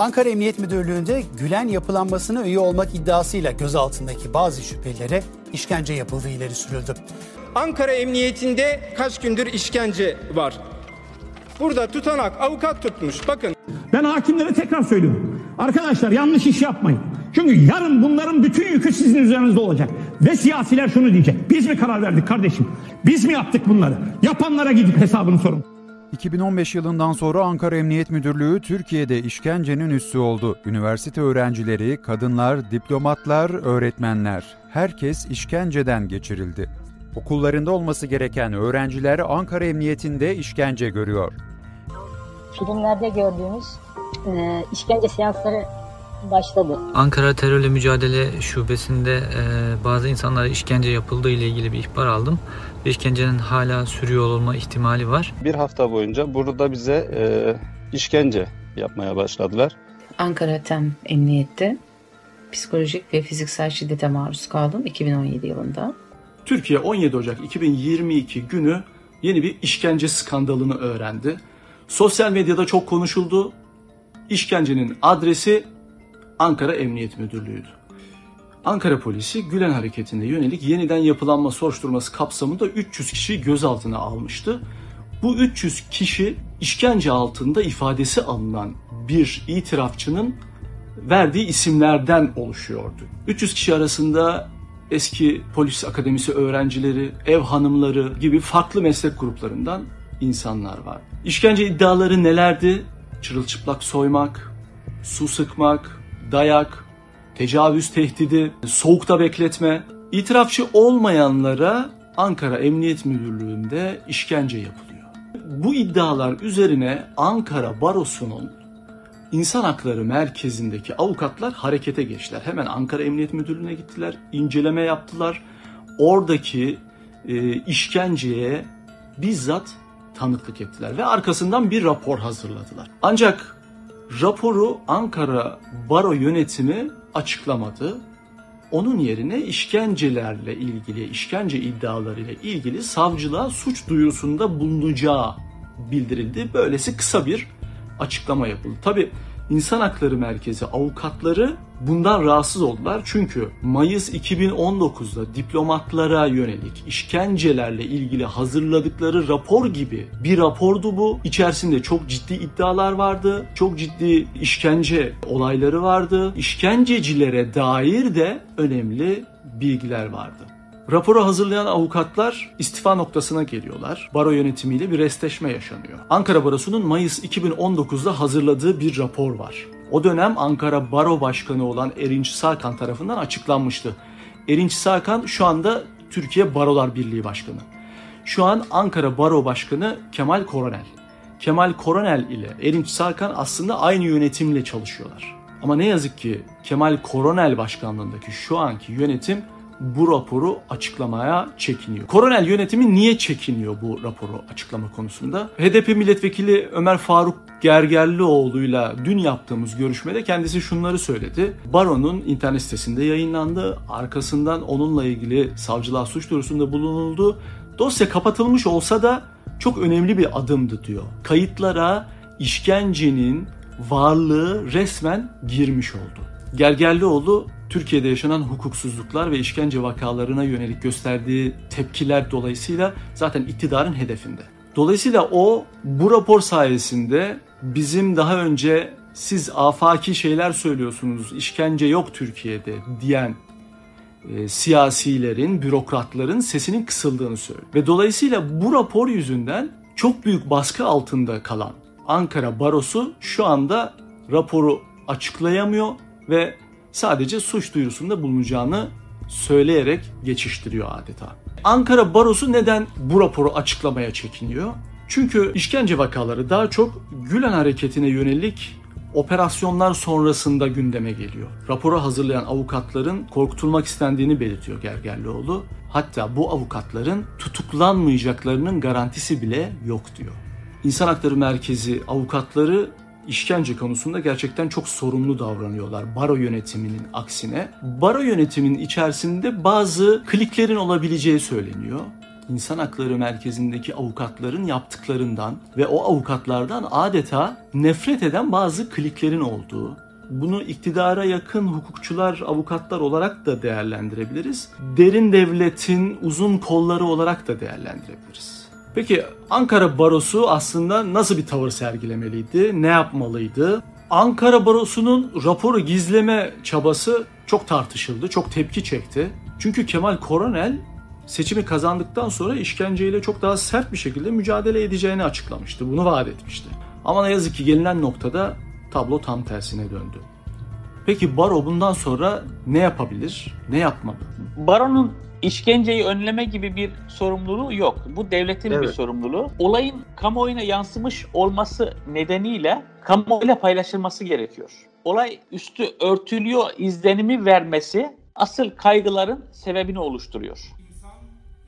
Ankara Emniyet Müdürlüğü'nde Gülen yapılanmasına üye olmak iddiasıyla gözaltındaki bazı şüphelilere işkence yapıldığı ileri sürüldü. Ankara Emniyetinde kaç gündür işkence var. Burada tutanak avukat tutmuş. Bakın. Ben hakimlere tekrar söylüyorum. Arkadaşlar yanlış iş yapmayın. Çünkü yarın bunların bütün yükü sizin üzerinizde olacak. Ve siyasiler şunu diyecek. Biz mi karar verdik kardeşim? Biz mi yaptık bunları? Yapanlara gidip hesabını sorun. 2015 yılından sonra Ankara Emniyet Müdürlüğü Türkiye'de işkencenin üssü oldu. Üniversite öğrencileri, kadınlar, diplomatlar, öğretmenler herkes işkenceden geçirildi. Okullarında olması gereken öğrenciler Ankara Emniyetinde işkence görüyor. Filmlerde gördüğümüz e, işkence seansları başladı. Ankara Terörle Mücadele Şubesi'nde e, bazı insanlara işkence yapıldığı ile ilgili bir ihbar aldım. Ve işkencenin hala sürüyor olma ihtimali var. Bir hafta boyunca burada bize e, işkence yapmaya başladılar. Ankara Tem Emniyette psikolojik ve fiziksel şiddete maruz kaldım 2017 yılında. Türkiye 17 Ocak 2022 günü yeni bir işkence skandalını öğrendi. Sosyal medyada çok konuşuldu. İşkencenin adresi Ankara Emniyet Müdürlüğü'ydü. Ankara polisi Gülen hareketine yönelik yeniden yapılanma soruşturması kapsamında 300 kişi gözaltına almıştı. Bu 300 kişi işkence altında ifadesi alınan bir itirafçının verdiği isimlerden oluşuyordu. 300 kişi arasında eski polis akademisi öğrencileri, ev hanımları gibi farklı meslek gruplarından insanlar var. İşkence iddiaları nelerdi? Çırılçıplak soymak, su sıkmak, dayak, tecavüz tehdidi, soğukta bekletme. İtirafçı olmayanlara Ankara Emniyet Müdürlüğü'nde işkence yapılıyor. Bu iddialar üzerine Ankara Barosu'nun İnsan Hakları Merkezi'ndeki avukatlar harekete geçtiler. Hemen Ankara Emniyet Müdürlüğü'ne gittiler, inceleme yaptılar. Oradaki e, işkenceye bizzat tanıklık ettiler ve arkasından bir rapor hazırladılar. Ancak raporu Ankara Baro yönetimi açıklamadı. Onun yerine işkencelerle ilgili, işkence iddialarıyla ilgili savcılığa suç duyurusunda bulunacağı bildirildi. Böylesi kısa bir açıklama yapıldı. Tabi İnsan Hakları Merkezi avukatları bundan rahatsız oldular. Çünkü Mayıs 2019'da diplomatlara yönelik işkencelerle ilgili hazırladıkları rapor gibi bir rapordu bu. İçerisinde çok ciddi iddialar vardı. Çok ciddi işkence olayları vardı. İşkencecilere dair de önemli bilgiler vardı. Raporu hazırlayan avukatlar istifa noktasına geliyorlar. Baro yönetimiyle bir restleşme yaşanıyor. Ankara Barosu'nun Mayıs 2019'da hazırladığı bir rapor var. O dönem Ankara Baro Başkanı olan Erinç Sarkan tarafından açıklanmıştı. Erinç Sarkan şu anda Türkiye Barolar Birliği Başkanı. Şu an Ankara Baro Başkanı Kemal Koronel. Kemal Koronel ile Erinç Sarkan aslında aynı yönetimle çalışıyorlar. Ama ne yazık ki Kemal Koronel başkanlığındaki şu anki yönetim bu raporu açıklamaya çekiniyor. Koronel yönetimi niye çekiniyor bu raporu açıklama konusunda? HDP milletvekili Ömer Faruk Gergerlioğlu'yla dün yaptığımız görüşmede kendisi şunları söyledi. Baron'un internet sitesinde yayınlandı. Arkasından onunla ilgili savcılığa suç duyurusunda bulunuldu. Dosya kapatılmış olsa da çok önemli bir adımdı diyor. Kayıtlara işkencenin varlığı resmen girmiş oldu. Gergerlioğlu Türkiye'de yaşanan hukuksuzluklar ve işkence vakalarına yönelik gösterdiği tepkiler dolayısıyla zaten iktidarın hedefinde. Dolayısıyla o bu rapor sayesinde bizim daha önce siz afaki şeyler söylüyorsunuz, işkence yok Türkiye'de diyen e, siyasilerin, bürokratların sesinin kısıldığını söylüyor. Ve dolayısıyla bu rapor yüzünden çok büyük baskı altında kalan Ankara Barosu şu anda raporu açıklayamıyor ve sadece suç duyurusunda bulunacağını söyleyerek geçiştiriyor adeta. Ankara Barosu neden bu raporu açıklamaya çekiniyor? Çünkü işkence vakaları daha çok Gülen hareketine yönelik operasyonlar sonrasında gündeme geliyor. Raporu hazırlayan avukatların korkutulmak istendiğini belirtiyor Gergerlioğlu. Hatta bu avukatların tutuklanmayacaklarının garantisi bile yok diyor. İnsan Hakları Merkezi avukatları işkence konusunda gerçekten çok sorumlu davranıyorlar baro yönetiminin aksine. Baro yönetiminin içerisinde bazı kliklerin olabileceği söyleniyor. insan hakları merkezindeki avukatların yaptıklarından ve o avukatlardan adeta nefret eden bazı kliklerin olduğu, bunu iktidara yakın hukukçular, avukatlar olarak da değerlendirebiliriz. Derin devletin uzun kolları olarak da değerlendirebiliriz. Peki Ankara Barosu aslında nasıl bir tavır sergilemeliydi? Ne yapmalıydı? Ankara Barosu'nun raporu gizleme çabası çok tartışıldı, çok tepki çekti. Çünkü Kemal Koronel seçimi kazandıktan sonra işkenceyle çok daha sert bir şekilde mücadele edeceğini açıklamıştı. Bunu vaat etmişti. Ama ne yazık ki gelinen noktada tablo tam tersine döndü. Peki baro bundan sonra ne yapabilir? Ne yapmalı? Baronun işkenceyi önleme gibi bir sorumluluğu yok. Bu devletin Evet. bir sorumluluğu. Olayın kamuoyuna yansımış olması nedeniyle kamuoyuyla paylaşılması gerekiyor. Olay üstü örtülüyor izlenimi vermesi asıl kaygıların sebebini oluşturuyor.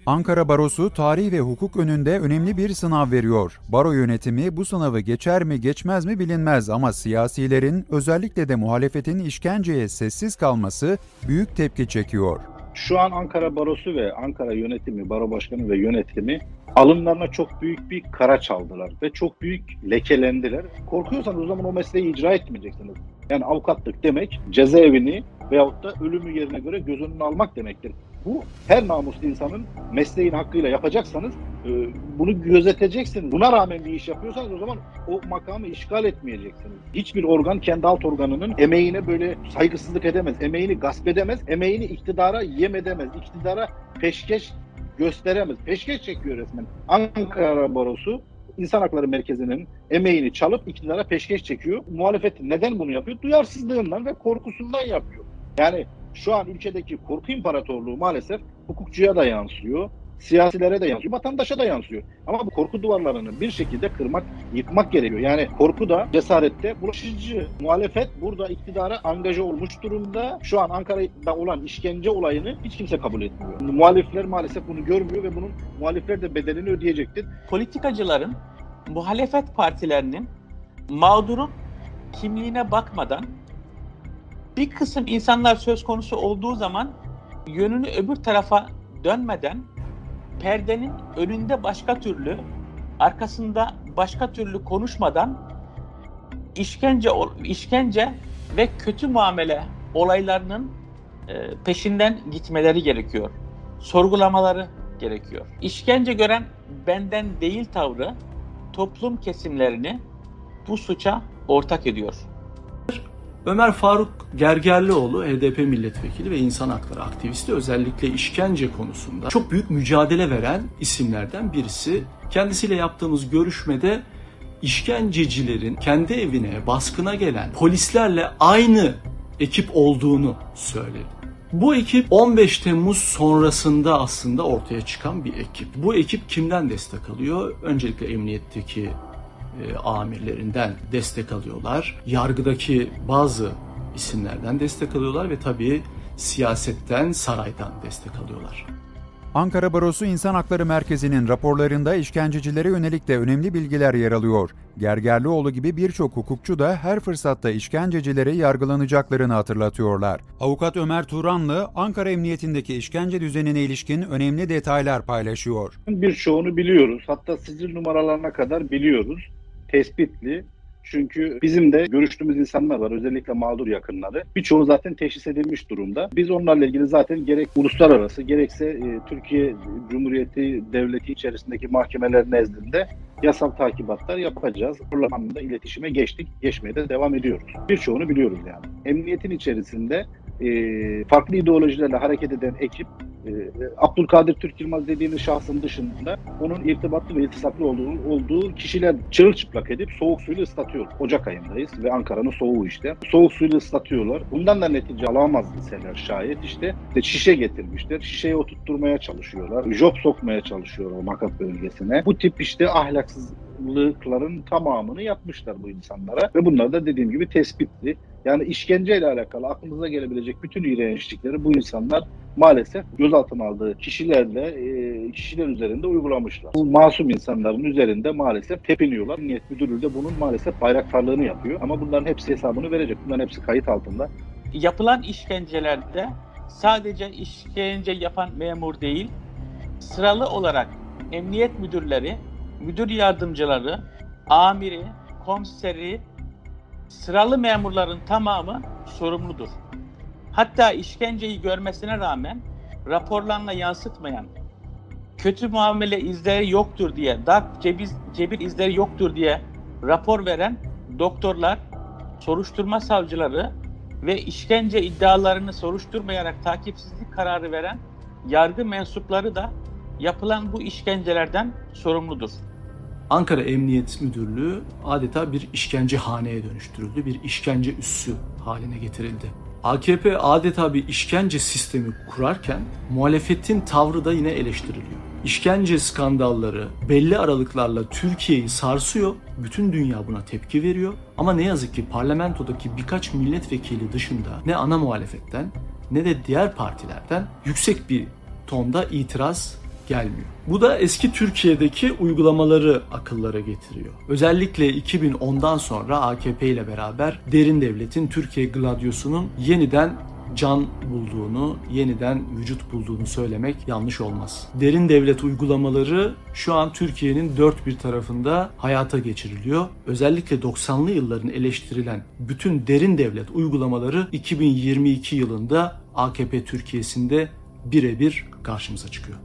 Ankara Barosu tarih ve hukuk önünde önemli bir sınav veriyor. Baro yönetimi bu sınavı geçer mi geçmez mi bilinmez ama siyasilerin özellikle de muhalefetin işkenceye sessiz kalması büyük tepki çekiyor. Şu an Ankara Barosu ve Ankara yönetimi, baro başkanı ve yönetimi alınlarına çok büyük bir kara çaldılar ve çok büyük lekelendiler. Korkuyorsanız o zaman o mesleği icra etmeyeceksiniz. Yani avukatlık demek cezaevini veyahut da ölümü yerine göre göz önüne almak demektir. Bu her namuslu insanın mesleğini hakkıyla yapacaksanız e, bunu gözeteceksiniz. Buna rağmen bir iş yapıyorsanız o zaman o makamı işgal etmeyeceksiniz. Hiçbir organ kendi alt organının emeğine böyle saygısızlık edemez. Emeğini gasp edemez. Emeğini iktidara yem edemez. İktidara peşkeş gösteremez. Peşkeş çekiyor resmen. Ankara Barosu İnsan Hakları Merkezi'nin emeğini çalıp iktidara peşkeş çekiyor. Muhalefet neden bunu yapıyor? Duyarsızlığından ve korkusundan yapıyor. Yani şu an ülkedeki korku imparatorluğu maalesef hukukçuya da yansıyor, siyasilere de yansıyor, vatandaşa da yansıyor. Ama bu korku duvarlarını bir şekilde kırmak, yıkmak gerekiyor. Yani korku da cesarette bulaşıcı. Muhalefet burada iktidara angaja olmuş durumda. Şu an Ankara'da olan işkence olayını hiç kimse kabul etmiyor. Muhalifler maalesef bunu görmüyor ve bunun muhalifler de bedelini ödeyecektir. Politikacıların, muhalefet partilerinin mağdurun kimliğine bakmadan bir kısım insanlar söz konusu olduğu zaman yönünü öbür tarafa dönmeden perdenin önünde başka türlü, arkasında başka türlü konuşmadan işkence işkence ve kötü muamele olaylarının e, peşinden gitmeleri gerekiyor. Sorgulamaları gerekiyor. İşkence gören benden değil tavrı toplum kesimlerini bu suça ortak ediyor. Ömer Faruk Gergerlioğlu HDP milletvekili ve insan hakları aktivisti özellikle işkence konusunda çok büyük mücadele veren isimlerden birisi. Kendisiyle yaptığımız görüşmede işkencecilerin kendi evine baskına gelen polislerle aynı ekip olduğunu söyledi. Bu ekip 15 Temmuz sonrasında aslında ortaya çıkan bir ekip. Bu ekip kimden destek alıyor? Öncelikle emniyetteki e, amirlerinden destek alıyorlar. Yargıdaki bazı isimlerden destek alıyorlar ve tabii siyasetten, saraydan destek alıyorlar. Ankara Barosu İnsan Hakları Merkezi'nin raporlarında işkencecilere yönelik de önemli bilgiler yer alıyor. Gergerlioğlu gibi birçok hukukçu da her fırsatta işkencecilere yargılanacaklarını hatırlatıyorlar. Avukat Ömer Turanlı, Ankara Emniyetindeki işkence düzenine ilişkin önemli detaylar paylaşıyor. Birçoğunu biliyoruz. Hatta sicil numaralarına kadar biliyoruz. Tespitli. Çünkü bizim de görüştüğümüz insanlar var özellikle mağdur yakınları. Birçoğu zaten teşhis edilmiş durumda. Biz onlarla ilgili zaten gerek uluslararası gerekse e, Türkiye Cumhuriyeti Devleti içerisindeki mahkemeler nezdinde yasal takibatlar yapacağız. Buralarında iletişime geçtik, geçmeye de devam ediyoruz. Birçoğunu biliyoruz yani. Emniyetin içerisinde e, farklı ideolojilerle hareket eden ekip e, Abdülkadir Türk Yılmaz dediğimiz şahsın dışında onun irtibatlı ve iltisaklı olduğu, olduğu kişiler çırılçıplak edip soğuk suyla ıslatıyor. Ocak ayındayız ve Ankara'nın soğuğu işte. Soğuk suyla ıslatıyorlar. Bundan da netice alamaz liseler şayet işte. işte şişe getirmişler. Şişeye oturtturmaya çalışıyorlar. Job sokmaya çalışıyorlar makat bölgesine. Bu tip işte ahlaksızlıkların tamamını yapmışlar bu insanlara. Ve bunlar da dediğim gibi tespitli. Yani işkenceyle alakalı aklınıza gelebilecek bütün iğrençlikleri bu insanlar maalesef gözaltına aldığı kişilerle e, kişiler üzerinde uygulamışlar. Bu masum insanların üzerinde maalesef tepiniyorlar. Emniyet Müdürlüğü de bunun maalesef bayraktarlığını yapıyor. Ama bunların hepsi hesabını verecek. Bunların hepsi kayıt altında. Yapılan işkencelerde sadece işkence yapan memur değil, sıralı olarak emniyet müdürleri, müdür yardımcıları, amiri, komiseri, sıralı memurların tamamı sorumludur. Hatta işkenceyi görmesine rağmen raporlarına yansıtmayan, kötü muamele izleri yoktur diye, darp cebir, cebir izleri yoktur diye rapor veren doktorlar, soruşturma savcıları ve işkence iddialarını soruşturmayarak takipsizlik kararı veren yargı mensupları da yapılan bu işkencelerden sorumludur. Ankara Emniyet Müdürlüğü adeta bir işkence haneye dönüştürüldü, bir işkence üssü haline getirildi. AKP adeta bir işkence sistemi kurarken muhalefetin tavrı da yine eleştiriliyor. İşkence skandalları belli aralıklarla Türkiye'yi sarsıyor, bütün dünya buna tepki veriyor. Ama ne yazık ki parlamentodaki birkaç milletvekili dışında ne ana muhalefetten ne de diğer partilerden yüksek bir tonda itiraz gelmiyor. Bu da eski Türkiye'deki uygulamaları akıllara getiriyor. Özellikle 2010'dan sonra AKP ile beraber derin devletin Türkiye gladyosunun yeniden can bulduğunu, yeniden vücut bulduğunu söylemek yanlış olmaz. Derin devlet uygulamaları şu an Türkiye'nin dört bir tarafında hayata geçiriliyor. Özellikle 90'lı yılların eleştirilen bütün derin devlet uygulamaları 2022 yılında AKP Türkiye'sinde birebir karşımıza çıkıyor.